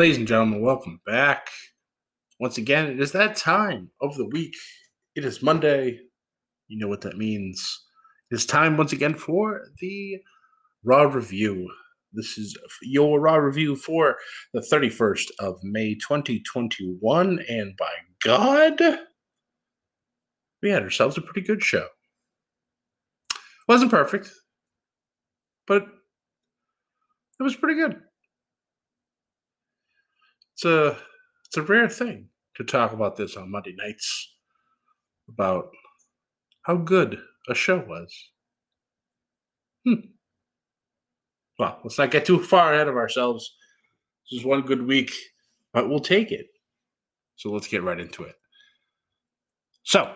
Ladies and gentlemen, welcome back. Once again, it is that time of the week. It is Monday. You know what that means. It is time once again for the Raw Review. This is your Raw Review for the 31st of May 2021. And by God, we had ourselves a pretty good show. Wasn't perfect, but it was pretty good it's a it's a rare thing to talk about this on Monday nights about how good a show was. Hmm. Well, let's not get too far ahead of ourselves. This is one good week, but we'll take it. So let's get right into it. So,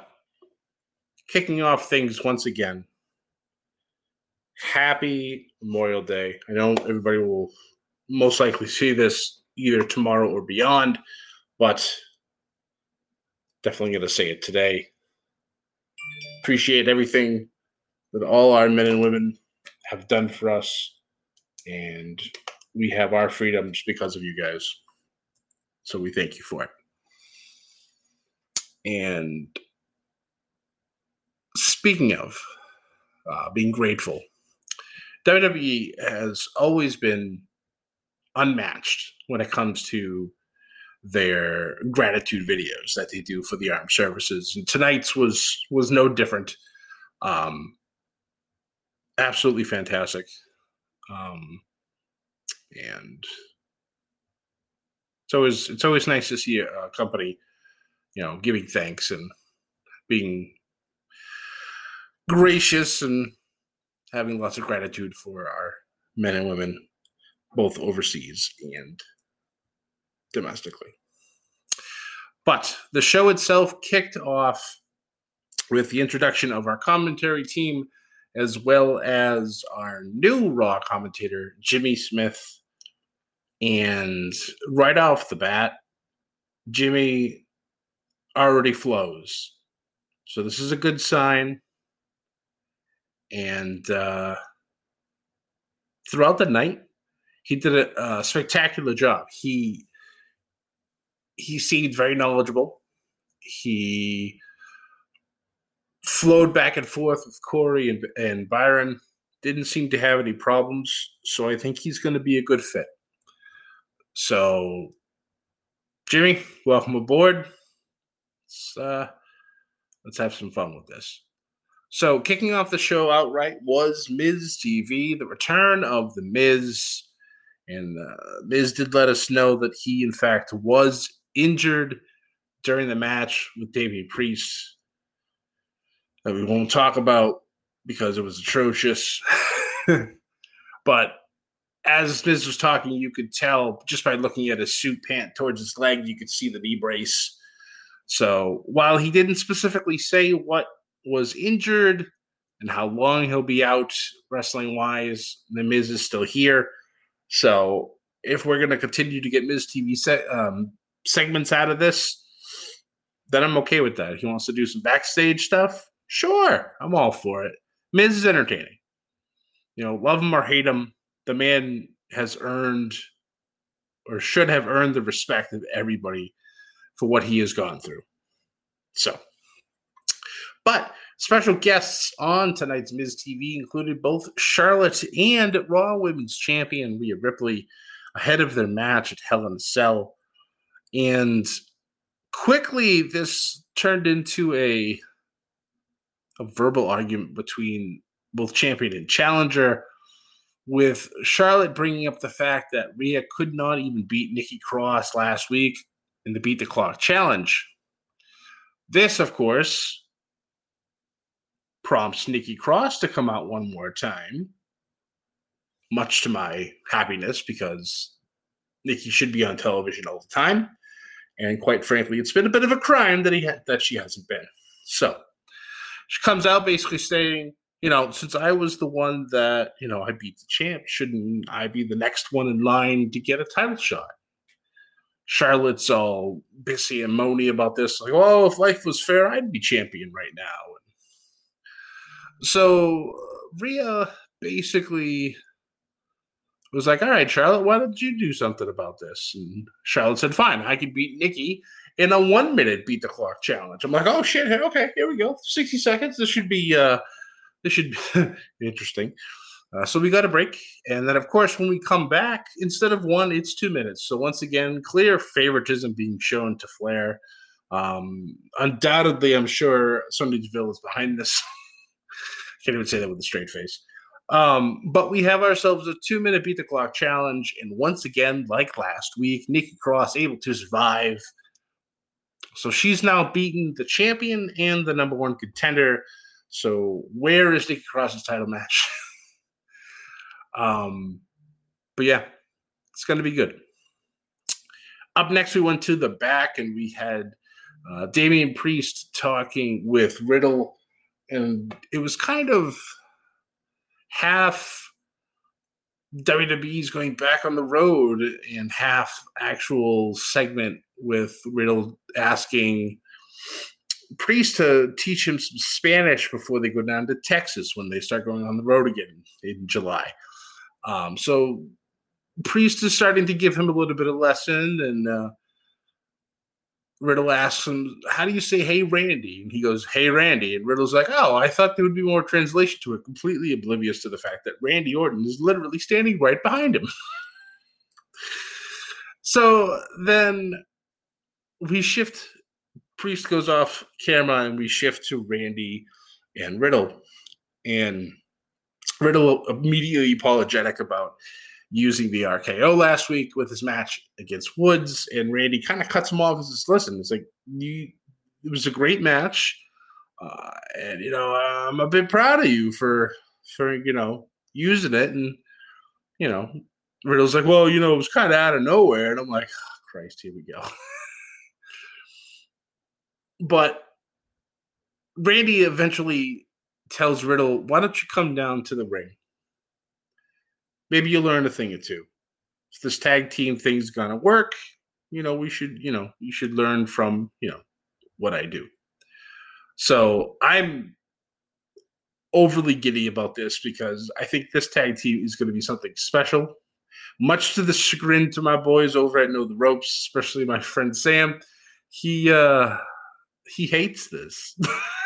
kicking off things once again. Happy Memorial Day. I know everybody will most likely see this either tomorrow or beyond, but definitely going to say it today. Appreciate everything that all our men and women have done for us, and we have our freedoms because of you guys. So we thank you for it. And speaking of uh, being grateful, WWE has always been unmatched when it comes to their gratitude videos that they do for the armed services. And tonight's was was no different. Um, absolutely fantastic. Um, and it's always it's always nice to see a, company, you know, giving thanks and being gracious and having lots of gratitude for our men and women both overseas and domestically. But the show itself kicked off with the introduction of our commentary team, as well as our new Raw commentator, Jimmy Smith. And right off the bat, Jimmy already flows. So this is a good sign. And uh, throughout the night, he did a, a spectacular job. He he seemed very knowledgeable. He flowed back and forth with Corey and, and Byron. Didn't seem to have any problems, so I think he's going to be a good fit. So, Jimmy, welcome aboard. Let's, uh, let's have some fun with this. So, kicking off the show outright was Miz TV, the return of the Miz. And uh, Miz did let us know that he, in fact, was injured during the match with Damian Priest that we won't talk about because it was atrocious. but as Miz was talking, you could tell just by looking at his suit pant towards his leg, you could see the knee brace. So while he didn't specifically say what was injured and how long he'll be out wrestling wise, the Miz is still here. So if we're going to continue to get Miz TV um, segments out of this, then I'm okay with that. He wants to do some backstage stuff, sure, I'm all for it. Miz is entertaining. You know, love him or hate him, the man has earned or should have earned the respect of everybody for what he has gone through. So, but Special guests on tonight's Miz TV included both Charlotte and Raw Women's Champion Rhea Ripley ahead of their match at Hell in a Cell. And quickly, this turned into a, a verbal argument between both champion and challenger, with Charlotte bringing up the fact that Rhea could not even beat Nikki Cross last week in the Beat the Clock challenge. This, of course, prompts Nikki Cross to come out one more time, much to my happiness because Nikki should be on television all the time. And quite frankly, it's been a bit of a crime that he ha- that she hasn't been. So she comes out basically saying, you know, since I was the one that, you know, I beat the champ, shouldn't I be the next one in line to get a title shot? Charlotte's all busy and moany about this, like, oh, if life was fair, I'd be champion right now. So Rhea basically was like, all right, Charlotte, why don't you do something about this? And Charlotte said, fine, I can beat Nikki in a one minute beat the clock challenge. I'm like, oh shit, okay, here we go. 60 seconds. This should be uh this should be interesting. Uh, so we got a break. And then, of course, when we come back, instead of one, it's two minutes. So once again, clear favoritism being shown to Flair. Um, undoubtedly, I'm sure Sonya Deville is behind this. Can't even say that with a straight face. Um, but we have ourselves a two minute beat the clock challenge. And once again, like last week, Nikki Cross able to survive. So she's now beaten the champion and the number one contender. So where is Nikki Cross's title match? um, but yeah, it's going to be good. Up next, we went to the back and we had uh, Damian Priest talking with Riddle and it was kind of half WWE's going back on the road and half actual segment with Riddle asking Priest to teach him some Spanish before they go down to Texas when they start going on the road again in July. Um, so Priest is starting to give him a little bit of lesson and uh, Riddle asks him, How do you say hey Randy? And he goes, Hey Randy. And Riddle's like, Oh, I thought there would be more translation to it, completely oblivious to the fact that Randy Orton is literally standing right behind him. so then we shift, Priest goes off camera and we shift to Randy and Riddle. And Riddle immediately apologetic about using the RKO last week with his match against Woods, and Randy kind of cuts him off and says, "Listen, it's like you, it was a great match, uh, and you know I'm a bit proud of you for for you know using it." And you know, Riddle's like, "Well, you know, it was kind of out of nowhere," and I'm like, oh, "Christ, here we go." but Randy eventually tells Riddle, "Why don't you come down to the ring?" Maybe you learn a thing or two. If this tag team thing's gonna work, you know, we should, you know, you should learn from, you know, what I do. So I'm overly giddy about this because I think this tag team is going to be something special. Much to the chagrin to my boys over at Know the Ropes, especially my friend Sam, he uh he hates this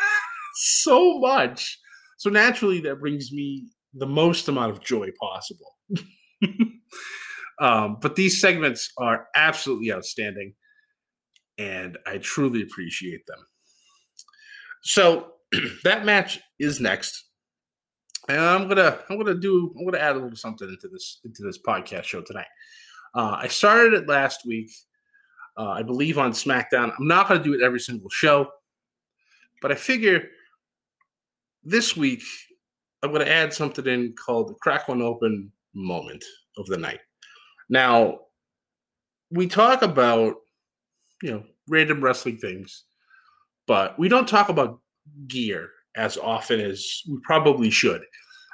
so much. So naturally that brings me the most amount of joy possible. um, but these segments are absolutely outstanding, and I truly appreciate them. So that match is next, and I'm gonna I'm gonna do I'm gonna add a little something into this into this podcast show tonight. Uh, I started it last week, uh, I believe on SmackDown. I'm not gonna do it every single show, but I figure this week I'm going to add something in called the crack one open moment of the night. Now, we talk about, you know, random wrestling things, but we don't talk about gear as often as we probably should.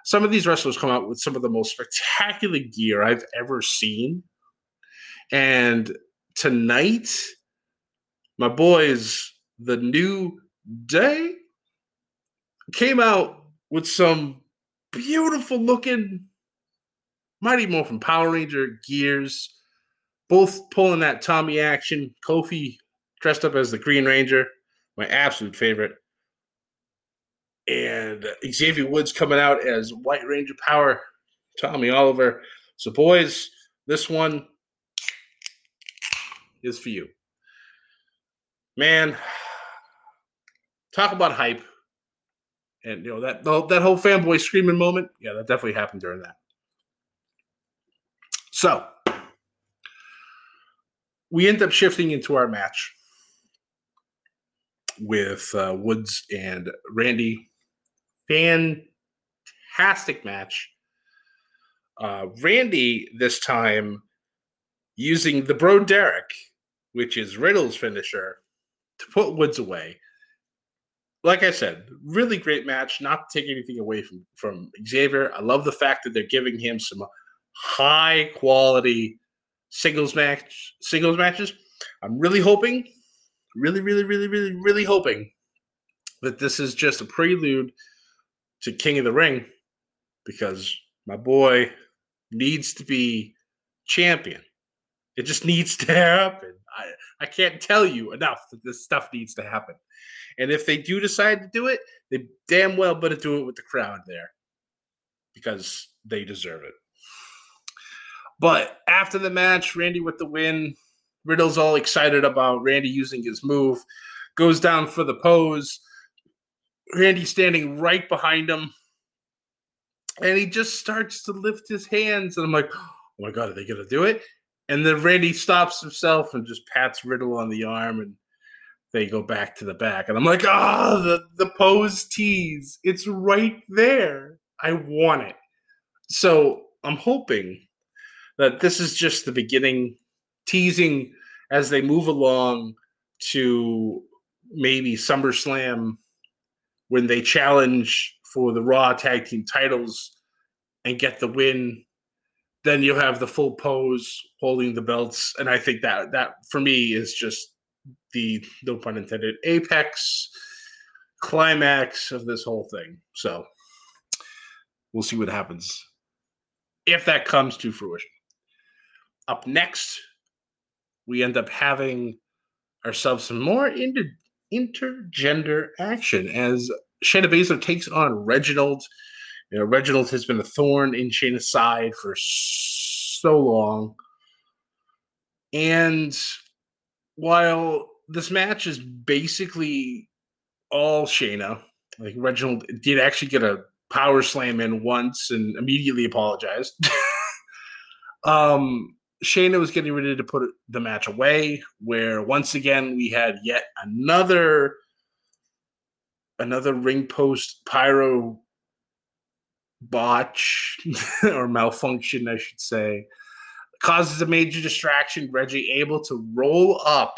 Some of these wrestlers come out with some of the most spectacular gear I've ever seen. And tonight, my boys, the new day, came out with some beautiful looking Mighty Morphin Power Ranger gears, both pulling that Tommy action. Kofi dressed up as the Green Ranger, my absolute favorite. and Xavier Woods coming out as White Ranger Power, Tommy Oliver. So, boys, this one is for you. Man, talk about hype. And you know that that whole fanboy screaming moment, yeah, that definitely happened during that. So we end up shifting into our match with uh, Woods and Randy. Fantastic match. Uh, Randy this time using the Bro Derek, which is Riddle's finisher, to put Woods away. Like I said, really great match. Not to take anything away from from Xavier. I love the fact that they're giving him some high quality singles match singles matches. I'm really hoping, really, really, really, really, really hoping that this is just a prelude to King of the Ring because my boy needs to be champion. It just needs to happen. I, I can't tell you enough that this stuff needs to happen. And if they do decide to do it, they damn well better do it with the crowd there because they deserve it. But after the match, Randy with the win, Riddle's all excited about Randy using his move, goes down for the pose. Randy standing right behind him. And he just starts to lift his hands. And I'm like, oh my God, are they going to do it? And then Randy stops himself and just pats Riddle on the arm. And they go back to the back. And I'm like, ah, oh, the, the pose tease. It's right there. I want it. So I'm hoping that this is just the beginning, teasing as they move along to maybe SummerSlam when they challenge for the Raw Tag Team titles and get the win. Then you'll have the full pose holding the belts, and I think that that for me is just the no pun intended apex climax of this whole thing. So we'll see what happens if that comes to fruition. Up next, we end up having ourselves some more inter- intergender action as Shayna Baszler takes on Reginald. You know, Reginald has been a thorn in Shayna's side for so long. And while this match is basically all Shayna, like Reginald did actually get a power slam in once and immediately apologized. um, Shayna was getting ready to put the match away, where once again we had yet another another ring post pyro botch or malfunction, I should say, causes a major distraction. Reggie able to roll up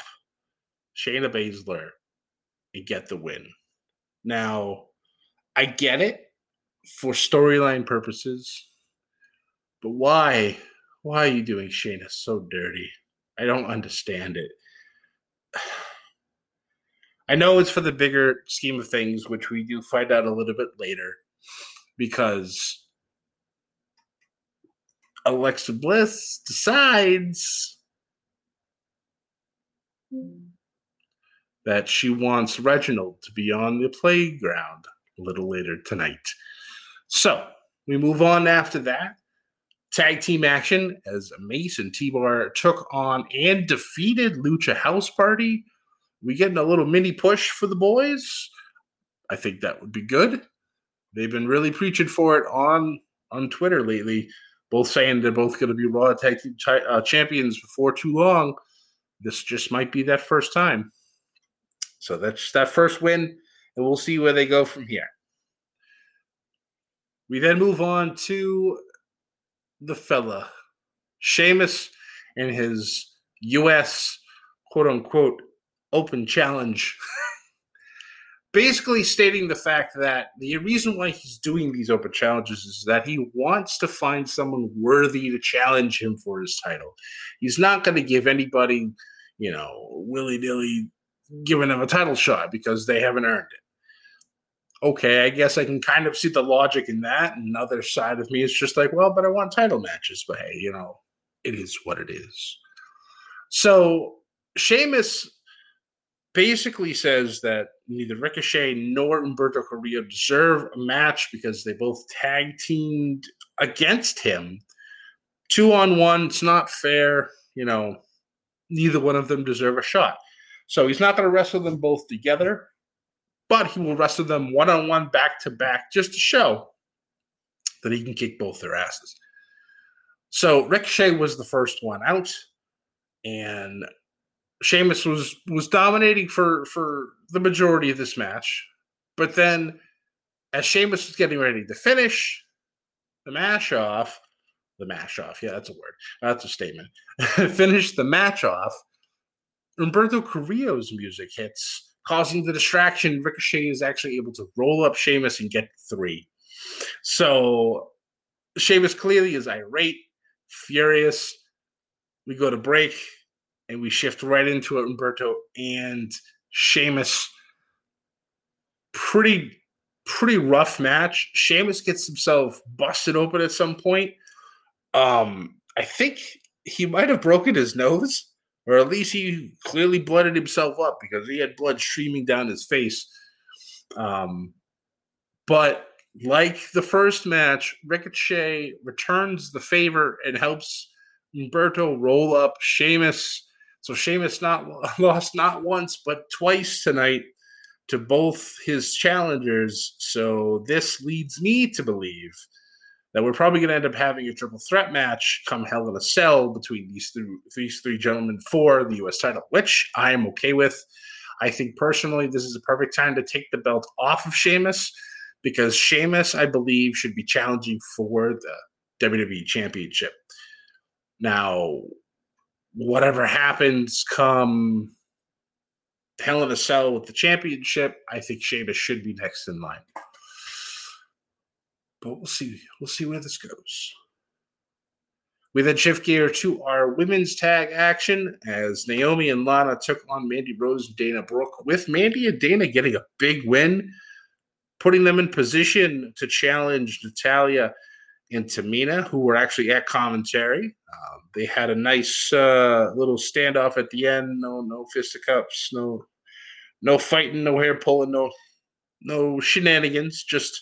Shayna Baszler and get the win. Now, I get it for storyline purposes, but why? Why are you doing Shayna so dirty? I don't understand it. I know it's for the bigger scheme of things, which we do find out a little bit later, because Alexa Bliss decides that she wants Reginald to be on the playground a little later tonight. So we move on after that tag team action as Mace and T-Bar took on and defeated Lucha House Party. We getting a little mini push for the boys. I think that would be good. They've been really preaching for it on on Twitter lately, both saying they're both going to be Raw Tag Team uh, champions before too long. This just might be that first time. So that's that first win, and we'll see where they go from here. We then move on to the fella, Sheamus, and his U.S. quote unquote open challenge. Basically, stating the fact that the reason why he's doing these open challenges is that he wants to find someone worthy to challenge him for his title. He's not going to give anybody, you know, willy nilly giving them a title shot because they haven't earned it okay, I guess I can kind of see the logic in that. Another side of me is just like, well, but I want title matches. But hey, you know, it is what it is. So Sheamus basically says that neither Ricochet nor Humberto Carrillo deserve a match because they both tag teamed against him. Two on one, it's not fair. You know, neither one of them deserve a shot. So he's not going to wrestle them both together, but he will wrestle them one on one, back to back, just to show that he can kick both their asses. So Ricochet was the first one out, and Sheamus was was dominating for for the majority of this match. But then, as Sheamus was getting ready to finish the mash off, the mash off, yeah, that's a word, that's a statement. finish the match off. Humberto Carrillo's music hits, causing the distraction. Ricochet is actually able to roll up Sheamus and get three. So Sheamus clearly is irate, furious. We go to break and we shift right into it, Humberto and Sheamus. Pretty, pretty rough match. Sheamus gets himself busted open at some point. Um, I think he might have broken his nose, or at least he clearly blooded himself up because he had blood streaming down his face. Um, but like the first match, Ricochet returns the favor and helps Humberto roll up Sheamus. So Sheamus not lost not once but twice tonight to both his challengers. So this leads me to believe that we're probably going to end up having a triple threat match come Hell in a Cell between these three these three gentlemen for the U.S. title, which I am okay with. I think personally this is a perfect time to take the belt off of Sheamus because Sheamus, I believe, should be challenging for the WWE Championship. Now, whatever happens come Hell in a Cell with the championship, I think Sheamus should be next in line. But we'll see. We'll see where this goes. We then shift gear to our women's tag action as Naomi and Lana took on Mandy Rose and Dana Brooke, with Mandy and Dana getting a big win putting them in position to challenge Natalya and Tamina, who were actually at commentary. Uh, they had a nice uh, little standoff at the end. No, no fisticuffs, no, no fighting, no hair pulling, no, no shenanigans. Just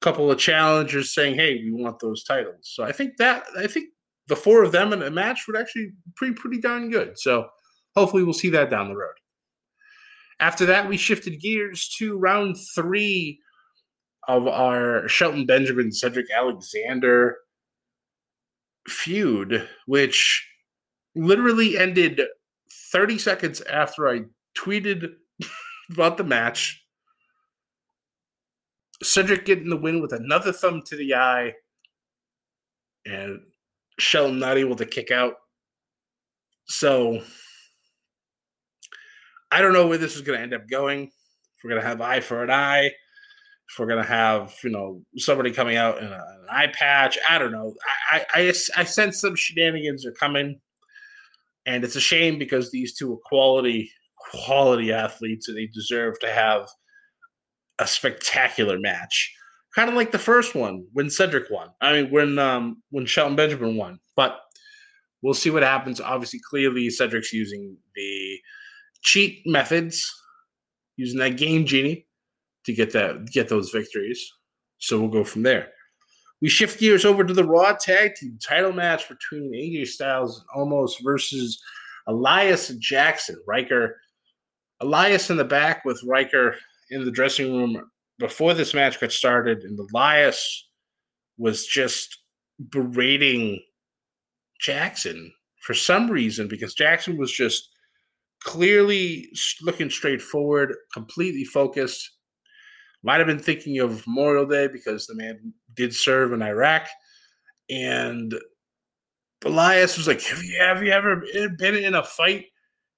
a couple of challengers saying, "Hey, we want those titles." So I think that I think the four of them in a match would actually pretty pretty darn good. So hopefully we'll see that down the road. After that, we shifted gears to round three of our Shelton Benjamin Cedric Alexander feud, which literally ended 30 seconds after I tweeted about the match. Cedric getting the win with another thumb to the eye, and Shelton not able to kick out. So I don't know where this is going to end up going. If we're going to have eye for an eye, if we're gonna have you know somebody coming out in a, an eye patch. I don't know. I, I I sense some shenanigans are coming, and it's a shame because these two are quality quality athletes and they deserve to have a spectacular match. Kind of like the first one when Cedric won. I mean when um when Shelton Benjamin won. But we'll see what happens. Obviously, clearly Cedric's using the cheat methods, using that game genie to get that get those victories. So we'll go from there. We shift gears over to the Raw Tag Team title match between AJ Styles and Omos versus Elias Jaxson. Ryker, Elias in the back with Ryker in the dressing room before this match got started, and Elias was just berating Jaxson for some reason because Jaxson was just clearly looking straight forward, completely focused, might have been thinking of Memorial Day because the man did serve in Iraq. And Elias was like, have you, have you ever been in a fight?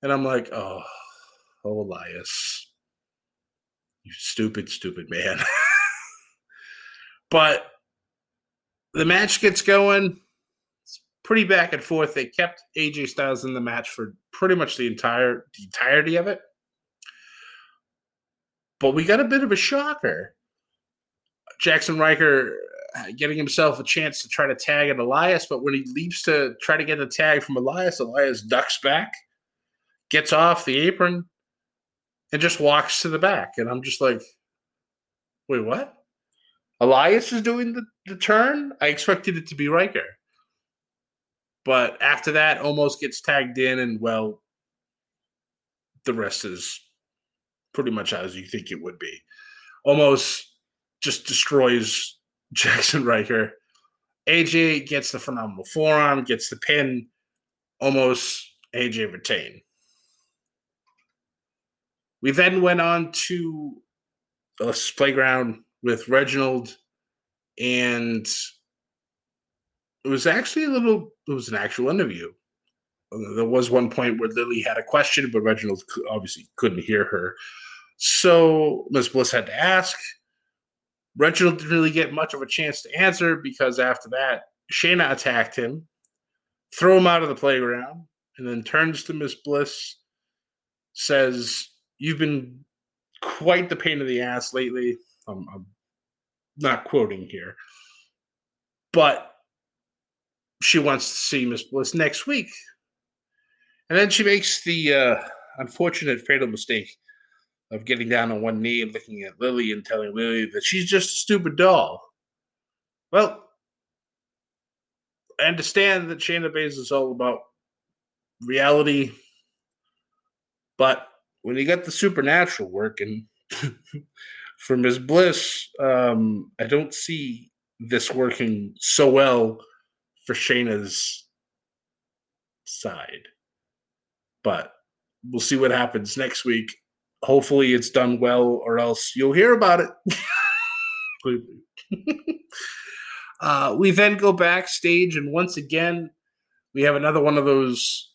And I'm like, oh, oh, Elias. You stupid, stupid man. but the match gets going. It's pretty back and forth. They kept AJ Styles in the match for pretty much the entire the entirety of it. But we got a bit of a shocker. Jaxson Ryker uh, getting himself a chance to try to tag at Elias, but when he leaps to try to get the tag from Elias, Elias ducks back, gets off the apron, and just walks to the back. And I'm just like, wait, what? Elias is doing the, the turn? I expected it to be Ryker. But after that, Omos gets tagged in, and well, the rest is pretty much as you think it would be. Omos just destroys Jaxson Ryker. AJ gets the phenomenal forearm, gets the pin, Omos AJ retain. We then went on to the playground with Reginald, and it was actually a little. It was an actual interview. There was one point where Lily had a question, but Reginald obviously couldn't hear her. So Ms. Bliss had to ask. Reginald didn't really get much of a chance to answer because after that, Shayna attacked him, threw him out of the playground, and then turns to Miss Bliss, says, You've been quite the pain in the ass lately. I'm, I'm not quoting here. But she wants to see Miss Bliss next week. And then she makes the uh, unfortunate fatal mistake of getting down on one knee and looking at Lily and telling Lily that she's just a stupid doll. Well, I understand that Shayna Baszler is all about reality, but when you got the supernatural working for Ms. Bliss, um, I don't see this working so well for Shayna's side. But we'll see what happens next week. Hopefully, it's done well, or else you'll hear about it. uh, we then go backstage, and once again, we have another one of those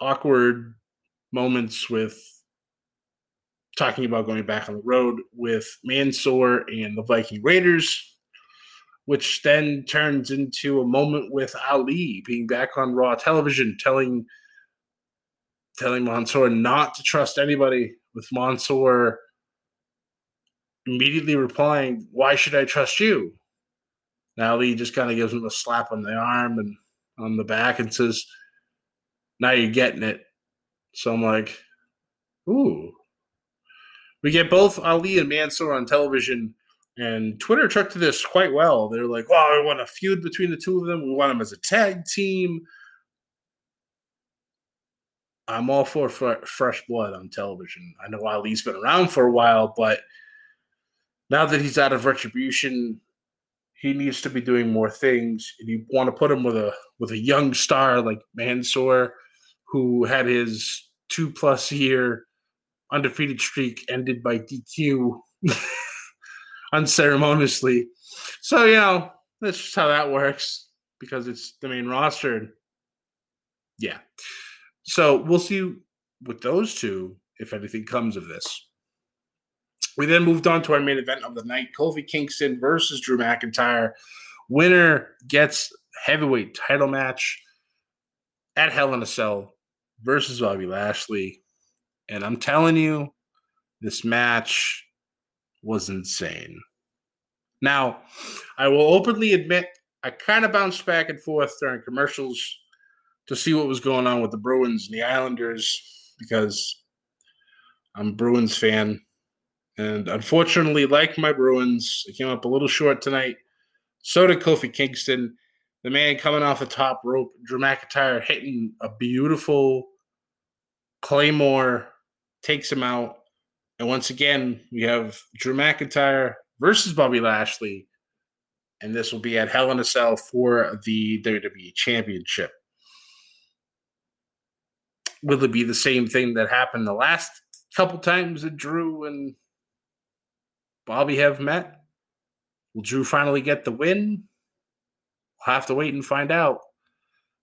awkward moments with talking about going back on the road with Mansoor and the Viking Raiders, which then turns into a moment with Ali being back on Raw television, telling telling Mansoor not to trust anybody, with Mansoor immediately replying, Why should I trust you? Now Ali just kind of gives him a slap on the arm and on the back and says, Now you're getting it. So I'm like, Ooh, we get both Ali and Mansoor on television, and Twitter took to this quite well. They're like, "Well, we want a feud between the two of them. We want them as a tag team." I'm all for fresh blood on television. I know Ali's been around for a while, but now that he's out of retribution, he needs to be doing more things. And you want to put him with a with a young star like Mansoor, who had his two plus year undefeated streak ended by DQ unceremoniously. So, you know, that's just how that works because it's the main roster. Yeah. So we'll see with those two if anything comes of this. We then moved on to our main event of the night Kofi Kingston versus Drew McIntyre. Winner gets heavyweight title match at Hell in a Cell versus Bobby Lashley. And I'm telling you, this match was insane. Now, I will openly admit I kind of bounced back and forth during commercials to see what was going on with the Bruins and the Islanders because I'm a Bruins fan. And unfortunately, like my Bruins, it came up a little short tonight. So did Kofi Kingston. The man coming off the top rope, Drew McIntyre hitting a beautiful Claymore takes him out. And once again, we have Drew McIntyre versus Bobby Lashley. And this will be at Hell in a Cell for the WWE Championship. Will it be the same thing that happened the last couple times that Drew and Bobby have met? Will Drew finally get the win? We'll have to wait and find out.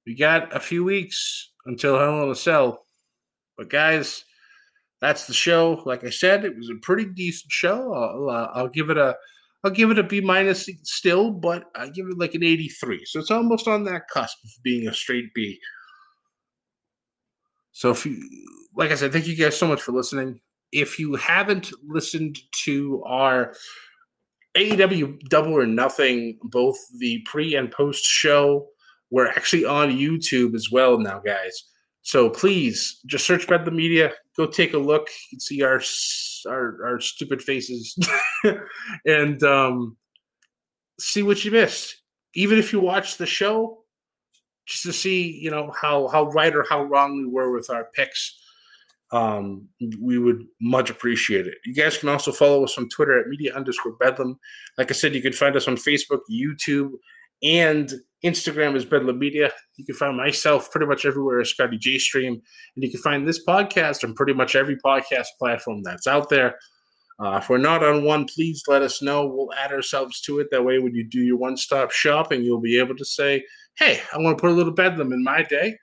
We got a few weeks until Hell in a Cell. But guys, that's the show. Like I said, it was a pretty decent show. I'll, uh, I'll give it a I'll give it a B minus still, but I give it like an 83. So it's almost on that cusp of being a straight B. So if you like I said, thank you guys so much for listening. If you haven't listened to our AEW Double or Nothing, both the pre and post show, we're actually on YouTube as well now, guys. So please just search Bedlam Media. Go take a look. You can see our our, our stupid faces and um, see what you missed. Even if you watch the show, just to see you know how how right or how wrong we were with our picks. Um, we would much appreciate it. You guys can also follow us on Twitter at media underscore bedlam. Like I said, you can find us on Facebook, YouTube, and Instagram is Bedlam Media. You can find myself pretty much everywhere as Scotty J Stream, and you can find this podcast on pretty much every podcast platform that's out there. Uh, if we're not on one, please let us know. We'll add ourselves to it. That way, when you do your one stop shopping, you'll be able to say, Hey, I want to put a little bedlam in my day.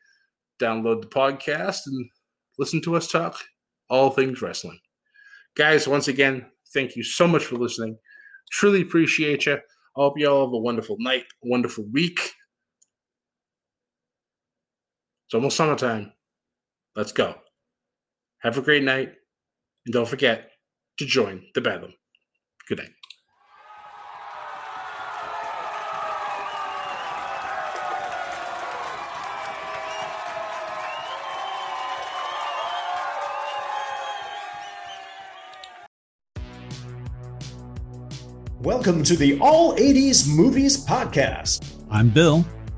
Download the podcast and listen to us talk all things wrestling. Guys, once again, thank you so much for listening. Truly appreciate you. I hope you all have a wonderful night, wonderful week. It's almost summertime. Let's go. Have a great night. And don't forget, to join the Bedlam. Good night. Welcome to the All 80s Movies Podcast. I'm Bill.